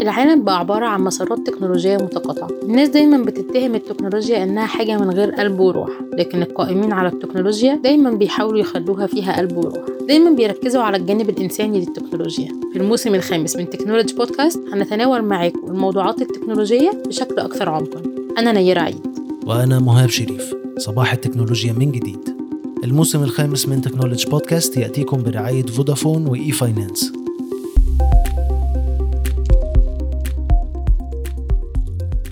العالم بقى عبارة عن مسارات تكنولوجية متقاطعة. الناس دايما بتتهم التكنولوجيا إنها حاجة من غير قلب وروح لكن القائمين على التكنولوجيا دايما بيحاولوا يخلوها فيها قلب وروح. دايما بيركزوا على الجانب الإنساني للتكنولوجيا. في الموسم الخامس من technology podcast هنتناول معاكم الموضوعات التكنولوجية بشكل أكثر عمقا. أنا نيرة عيد. وأنا مهاب شريف. صباح التكنولوجيا من جديد. الموسم الخامس من technology podcast يأتيكم برعاية فودافون وإي فاينانس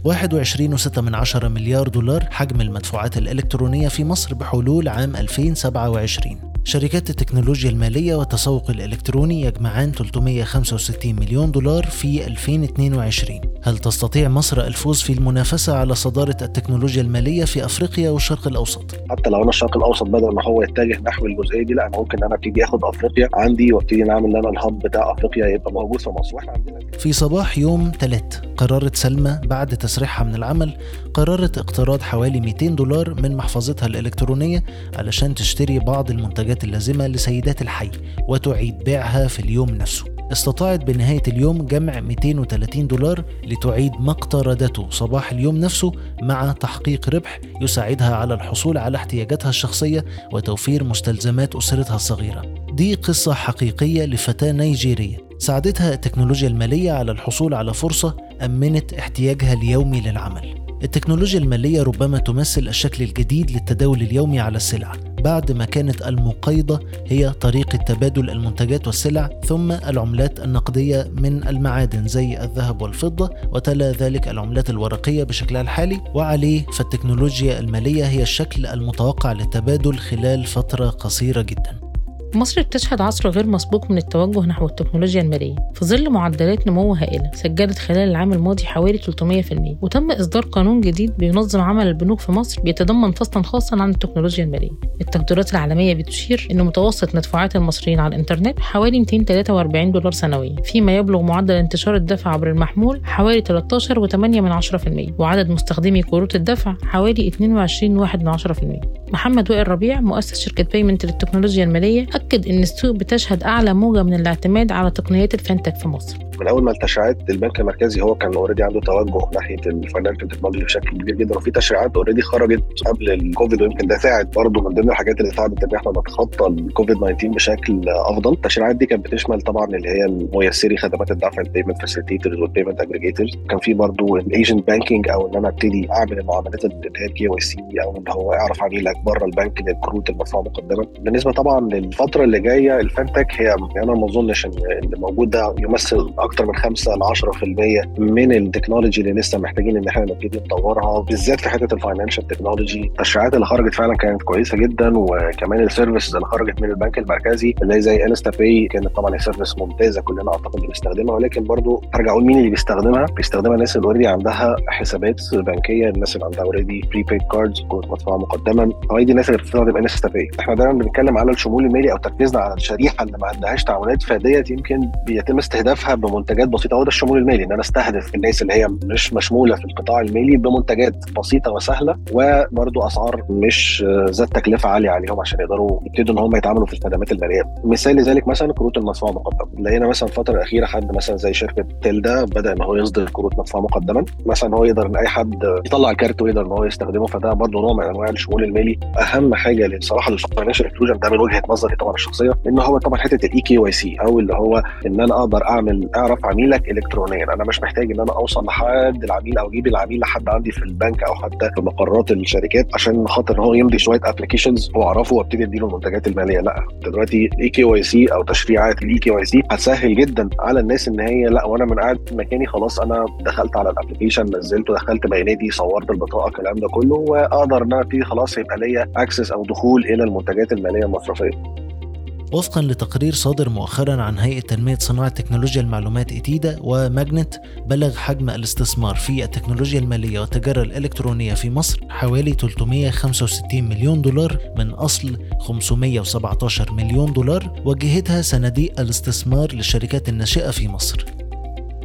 21.6 من عشرة مليار دولار حجم المدفوعات الإلكترونية في مصر بحلول عام 2027 شركات التكنولوجيا المالية والتسوق الإلكتروني يجمعان 365 مليون دولار في 2022 هل تستطيع مصر الفوز في المنافسة على صدارة التكنولوجيا المالية في أفريقيا والشرق الأوسط؟ حتى لو أنا الشرق الأوسط بدل ما هو يتجه نحو الجزئية دي لا أنا ممكن أنا أبتدي آخد أفريقيا عندي وأبتدي نعمل أنا الهب بتاع أفريقيا يبقى موجود في مصر. وإحنا عندنا في صباح يوم ثلاث قررت سلمى بعد تسريحها من العمل قررت اقتراض حوالي 200 دولار من محفظتها الإلكترونية علشان تشتري بعض المنتجات اللازمة لسيدات الحي وتعيد بيعها في اليوم نفسه. استطاعت بنهاية اليوم جمع 230 دولار لتعيد ما اقترضته صباح اليوم نفسه مع تحقيق ربح يساعدها على الحصول على احتياجاتها الشخصية وتوفير مستلزمات أسرتها الصغيرة. دي قصة حقيقية لفتاة نيجيرية. ساعدتها التكنولوجيا المالية على الحصول على فرصة أمنت احتياجها اليومي للعمل. التكنولوجيا المالية ربما تمثل الشكل الجديد للتداول اليومي على السلع. بعد ما كانت المقايضة هي طريقة تبادل المنتجات والسلع ثم العملات النقدية من المعادن زي الذهب والفضة وتلا ذلك العملات الورقية بشكلها الحالي. وعليه فالتكنولوجيا المالية هي الشكل المتوقع للتبادل خلال فترة قصيرة جداً. مصر بتشهد عصر غير مسبوق من التوجه نحو التكنولوجيا المالية في ظل معدلات نمو هائلة سجلت خلال العام الماضي حوالي 300% وتم إصدار قانون جديد بينظم عمل البنوك في مصر بيتضمن فصلا خاصا عن التكنولوجيا المالية. التقديرات العالمية بتشير أن متوسط مدفوعات المصريين على الإنترنت حوالي 243 دولار سنويا فيما يبلغ معدل انتشار الدفع عبر المحمول حوالي 13.8% وعدد مستخدمي كروت الدفع حوالي 22.1% محمد وائل ربيع مؤسس شركة Payment للتكنولوجيا المالية أكد أن السوق بتشهد أعلى موجة من الاعتماد على تقنيات ال fintech في مصر. من أول ما التشريعات البنك المركزي هو كان already عنده توجه ناحية ال financial technology بشكل كبير جدا وفي تشريعات already خرجت قبل الكوفيد ويمكن ده ساعد برضه من ضمن الحاجات اللي ساعدت إن إحنا نتخطى الكوفيد 19 بشكل أفضل. التشريعات دي كانت بتشمل طبعا اللي هي ميسري خدمات الدفع ال payment facilitators وال payment aggregators كان في برضه ال agent banking أو إن أنا أبتدي أعمل المعاملات اللي هي ال KYC أو إن هو اعرف عميلك بره البنك للكروت المدفوعه مقدما. بالنسبة طبعا للفترة اللي جاية ال fintech هي أنا ما أظنش إن اللي موجود ده يمثل أكثر من 5 10% من ال technology اللي لسه محتاجين إن إحنا نبتدي نطورها بالذات في حتة ال financial technology التشريعات اللي خرجت فعلا كانت كويسة جدا وكمان ال service اللي خرجت من البنك المركزي اللي زي InstaPay كانت طبعا service ممتازة كلنا أعتقد بنستخدمها. ولكن برضو ارجع أقول مين اللي بيستخدمها؟ بيستخدمها الناس اللي already عندها حسابات بنكية الناس اللي عندها already prepaid cards مدفوعه مقدما هي دي الناس اللي بتستخدم InstaPay إحنا دايما بنتكلم على الشمول المالي أو تركيزنا على الشريحة اللي ما عندهاش تعاملات فدي يمكن بيتم استهدافها بمنتجات بسيطة. هو ده الشمول المالي إن أنا أستهدف الناس اللي هي مش مشمولة في القطاع المالي بمنتجات بسيطة وسهلة وبرضه أسعار مش ذات تكلفة عالية عليهم عشان يقدروا يبتدوا إن هم يتعاملوا في الخدمات المالية. مثال لذلك مثلا كروت المدفوع مقدما. لقينا مثلا الفترة الاخيره حد مثلا زي شركة Telda بدأ إن هو يصدر كروت مدفوع مقدما. مثلا هو يقدر إن أي حد يطلع الكارت ويقدر إن هو يستخدمه فده برضه نوع من أنواع الشمول المالي. أهم حاجة بصراحة لل financial inclusion ده من وجهة نظري طبعا الشخصية إن هو طبعا حتة ال eKYC أو اللي هو إن أنا أقدر أعمل أعرف عميلك الكترونيا. أنا مش محتاج إن أنا أوصل لحد العميل أو أجيب العميل لحد عندي في البنك أو حتى في مقرات الشركات عشان خاطر هو يمضي شوية applications وأعرفه وأبتدي أديله المنتجات المالية. لا دلوقتي ال eKYC أو تشريعات ال eKYC هتسهل جدا على الناس إن هي لا وأنا من قاعد في مكاني خلاص أنا دخلت على ال application نزلته دخلت بياناتي صورت البطاقة الكلام ده كله وأقدر إن أنا خلاص يبقى ليا access أو دخول إلى المنتجات المالية المصرفية. وفقا لتقرير صادر مؤخرا عن هيئة تنمية صناعة تكنولوجيا المعلومات إتيدا وماجنت بلغ حجم الاستثمار في التكنولوجيا المالية والتجارة الإلكترونية في مصر حوالي 365 مليون دولار من أصل 517 مليون دولار وجهتها صناديق الاستثمار للشركات الناشئة في مصر.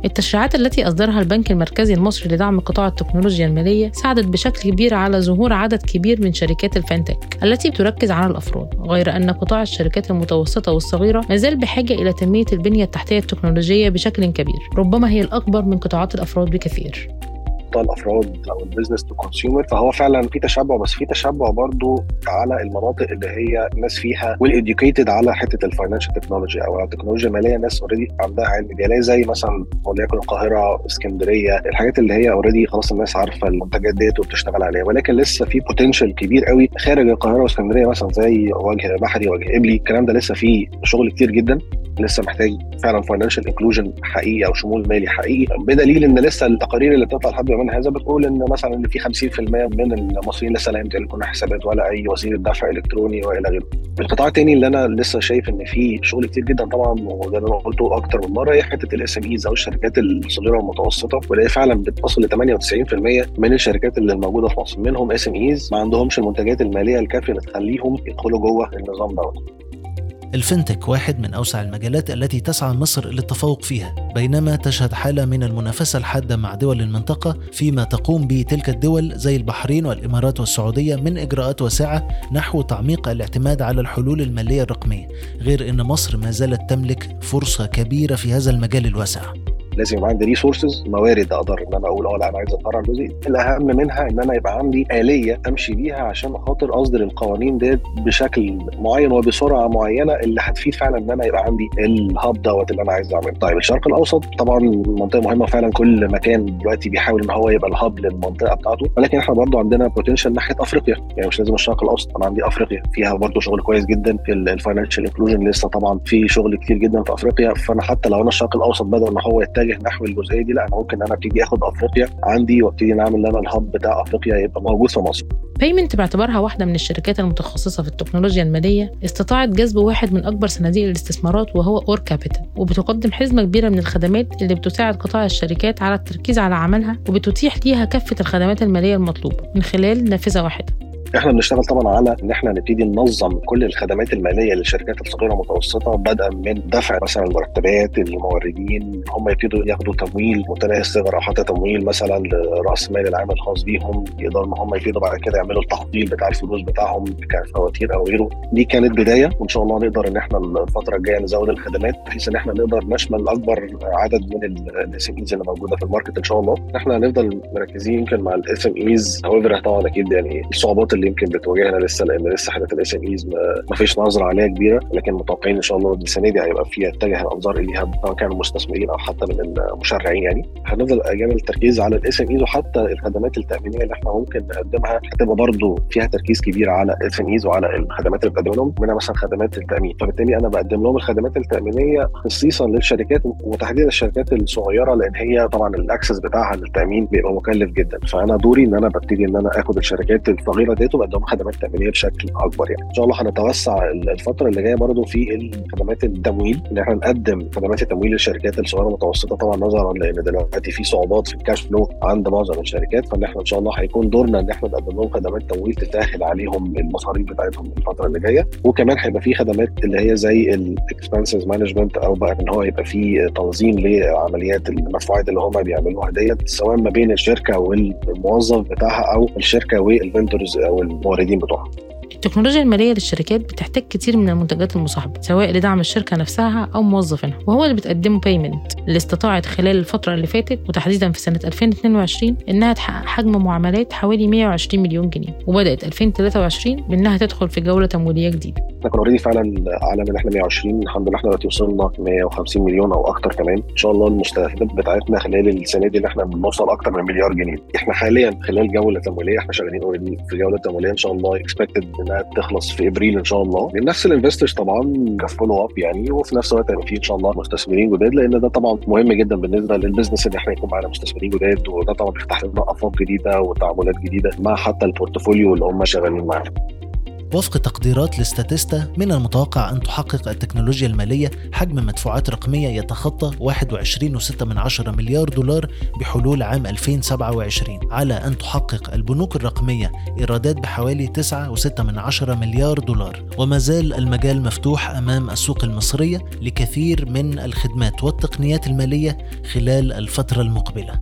التشريعات التي أصدرها البنك المركزي المصري لدعم قطاع التكنولوجيا المالية ساعدت بشكل كبير على ظهور عدد كبير من شركات الفانتك التي تركز على الأفراد غير أن قطاع الشركات المتوسطة والصغيرة ما زال بحاجة إلى تنمية البنية التحتية التكنولوجية بشكل كبير ربما هي الأكبر من قطاعات الأفراد بكثير. قطاع الافراد أو ال business to consumer فهو فعلا في تشبع بس في تشبع برضو على المناطق اللي هي الناس فيها well educated على حتة ال financial technology أو التكنولوجيا الماليه ناس already عندها علم بيها زي مثلا وليكن القاهرة اسكندرية الحاجات اللي هي already خلاص الناس عارفة المنتجات ديت وبتشتغل عليها. ولكن لسه في potential كبير قوي خارج القاهرة واسكندرية مثلا زي وجه بحري وجه قبلي. الكلام ده لسه فيه شغل كتير جدا. لسه محتاج فعلا financial inclusion حقيقي أو شمول مالي حقيقي. بدليل إن لسه التقارير اللي بتطلع لحد يومنا هذا بتقول إن مثلا إن في 50% من المصريين لسه لا يمتلكون حسابات ولا أي وسيلة دفع إلكتروني وإلى غيره. القطاع الثاني اللي أنا لسه شايف إن في شغل كتير جدا طبعا وده أنا قلته أكتر من مرة هي حتة ال SMEs أو الشركات الصغيرة والمتوسطة واللي فعلا بتصل ل 98% من الشركات اللي موجوده في مصر منهم SMEs ما عندهمش المنتجات المالية الكافية اللي تخليهم يدخلوا جوه النظام دوت. الفنتك واحد من أوسع المجالات التي تسعى مصر للتفوق فيها. بينما تشهد حالة من المنافسة الحادة مع دول المنطقة فيما تقوم به تلك الدول زي البحرين والإمارات والسعودية من إجراءات واسعة نحو تعميق الاعتماد على الحلول المالية الرقمية. غير أن مصر ما زالت تملك فرصة كبيرة في هذا المجال الواسع. لازم يبقى عندي ريسورسز موارد أقدر إن أنا أقول آه لا أنا عايز اتفرع الجزء الأهم منها إن أنا يبقى عندي آلية أمشي بيها عشان خاطر أصدر القوانين ديت بشكل معين وبسرعة معينة اللي هتفيد فعلا إن أنا يبقى عندي ال hub دوت اللي أنا عايز أعمله. طيب الشرق الأوسط طبعا منطقة مهمة فعلا كل مكان دلوقتي بيحاول إن هو يبقى ال hub للمنطقة بتاعته. ولكن إحنا برضو عندنا potential ناحية أفريقيا. يعني مش لازم الشرق الأوسط أنا عندي أفريقيا. فيها برضو شغل كويس جدا في ال financial inclusion لسه طبعا في شغل كتير جدا في أفريقيا. فأنا حتى لو أنا الشرق الأوسط بدأ إن هو يتجه نحو الجزئية دي. لا أنا ممكن أنا أبتدي آخد أفريقيا عندي وأبتدي نعمل أنا ال hub بتاع أفريقيا يبقى موجود في مصر. بايمنت باعتبارها واحدة من الشركات المتخصصة في التكنولوجيا المالية. استطاعت جذب واحد من أكبر صناديق الاستثمارات وهو أور كابيتال وبتقدم حزمة كبيرة من الخدمات اللي بتساعد قطاع الشركات على التركيز على عملها وبتتيح ليها كافة الخدمات المالية المطلوبة من خلال نافذة واحدة. إحنا بنشتغل طبعا على إن إحنا نبتدي ننظم كل الخدمات المالية للشركات الصغيرة والمتوسطه بدءا من دفع مثلا المرتبات الموردين هم يبتدوا ياخدوا تمويل متناهي الصغر أو حتى تمويل مثلا لرأس المال العامل الخاص بيهم يقدروا إن هم يبتدوا بعد كده يعملوا التحضير بتاع الفلوس بتاعهم كفواتير أو غيره. دي كانت بداية وإن شاء الله نقدر إن إحنا الفترة الجاية نزود الخدمات بحيث إن إحنا نقدر نشمل أكبر عدد من ال SMEs اللي موجودة في ال market إن شاء الله. إحنا هنفضل مركزين يمكن مع ال SMEs طبعا أكيد يعني الصعوبات اللي يمكن بتواجهنا لسه لأن لسه حتة ال SMEs ما فيش نظرة عليها كبيرة لكن متوقعين إن شاء الله السنة دي هيبقى فيها اتجه الأنظار اليها سواء كانوا المستثمرين أو حتى من المشرعين يعني. هنفضل جامد التركيز على ال SMEs وحتى الخدمات التأمينية اللي إحنا ممكن نقدمها هتبقى برضه فيها تركيز كبير على ال SMEs وعلى الخدمات اللي بقدم لهم منها مثلا خدمات التأمين. فبالتالي أنا بقدم لهم الخدمات التأمينية خصيصا للشركات وتحديدا الشركات الصغيرة لأن هي طبعا ال access بتاعها للتأمين بيبقى مكلف جدا. فأنا دوري إن أنا ببتدي إن أنا آخد الشركات الصغيرة ديت وبقدم خدمات تأمينية بشكل أكبر يعني. إن شاء الله هنتوسع الفترة اللي جاية برضه في خدمات التمويل إن إحنا نقدم خدمات التمويل للشركات الصغيرة والمتوسطة. طبعا نظرا لأن دلوقتي في صعوبات في ال cash flow عند معظم الشركات. فإن إحنا إن شاء الله هيكون دورنا إن إحنا نقدم لهم خدمات تمويل تسهل عليهم المصاريف بتاعتهم الفترة اللي جاية. وكمان هيبقى في خدمات اللي هي زي ال expenses management أو بقى إن هو يبقى في تنظيم لعمليات المدفوعات اللي هم بيعملوها ديت سواء ما بين الشركة والموظف بتاعها أو الشركة وال vendors أو الموردين بتوعها. التكنولوجيا المالية للشركات بتحتاج كتير من المنتجات المصاحبة سواء لدعم الشركة نفسها أو موظفينها وهو اللي بتقدمه بايمنت اللي استطاعت خلال الفترة اللي فاتت وتحديدا في سنة 2022 إنها تحقق حجم معاملات حوالي 120 مليون جنيه وبدأت 2023 بإنها تدخل في جولة تمويلية جديدة. إحنا كنا already فعلا اعلى من إحنا 120 الحمد لله إحنا دلوقتي وصلنا 150 مليون أو أكتر كمان. إن شاء الله المستهدفات بتاعتنا خلال السنة دي إن إحنا بنوصل أكتر من مليار جنيه. إحنا حاليا خلال جولة تمويلية إحنا شغالين already في جولة تمويلية إن شاء الله expected انها تخلص في إبريل إن شاء الله. لنفس ال investors طبعا ك follow up يعني وفي نفس الوقت هيبقى في إن شاء الله مستثمرين جداد لأن ده طبعا مهم جدا بالنسبة لل business إن إحنا يكون معانا مستثمرين جداد وده طبعا بيفتح لنا آفاق جديدة وتعاملات جديدة مع حتى ال portfolio اللي هم شغالين معانا وفق تقديرات لستاتيستا من المتوقع أن تحقق التكنولوجيا المالية حجم مدفوعات رقمية يتخطى 21.6 مليار دولار بحلول عام 2027 على أن تحقق البنوك الرقمية إيرادات بحوالي 9.6 مليار دولار. وما زال المجال مفتوح أمام السوق المصرية لكثير من الخدمات والتقنيات المالية خلال الفترة المقبلة.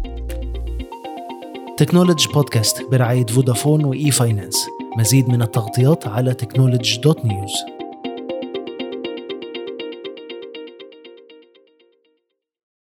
تكنولوجي بودكاست برعاية فودافون وإي فاينانس مزيد من التغطيات على تكنولوجي دوت نيوز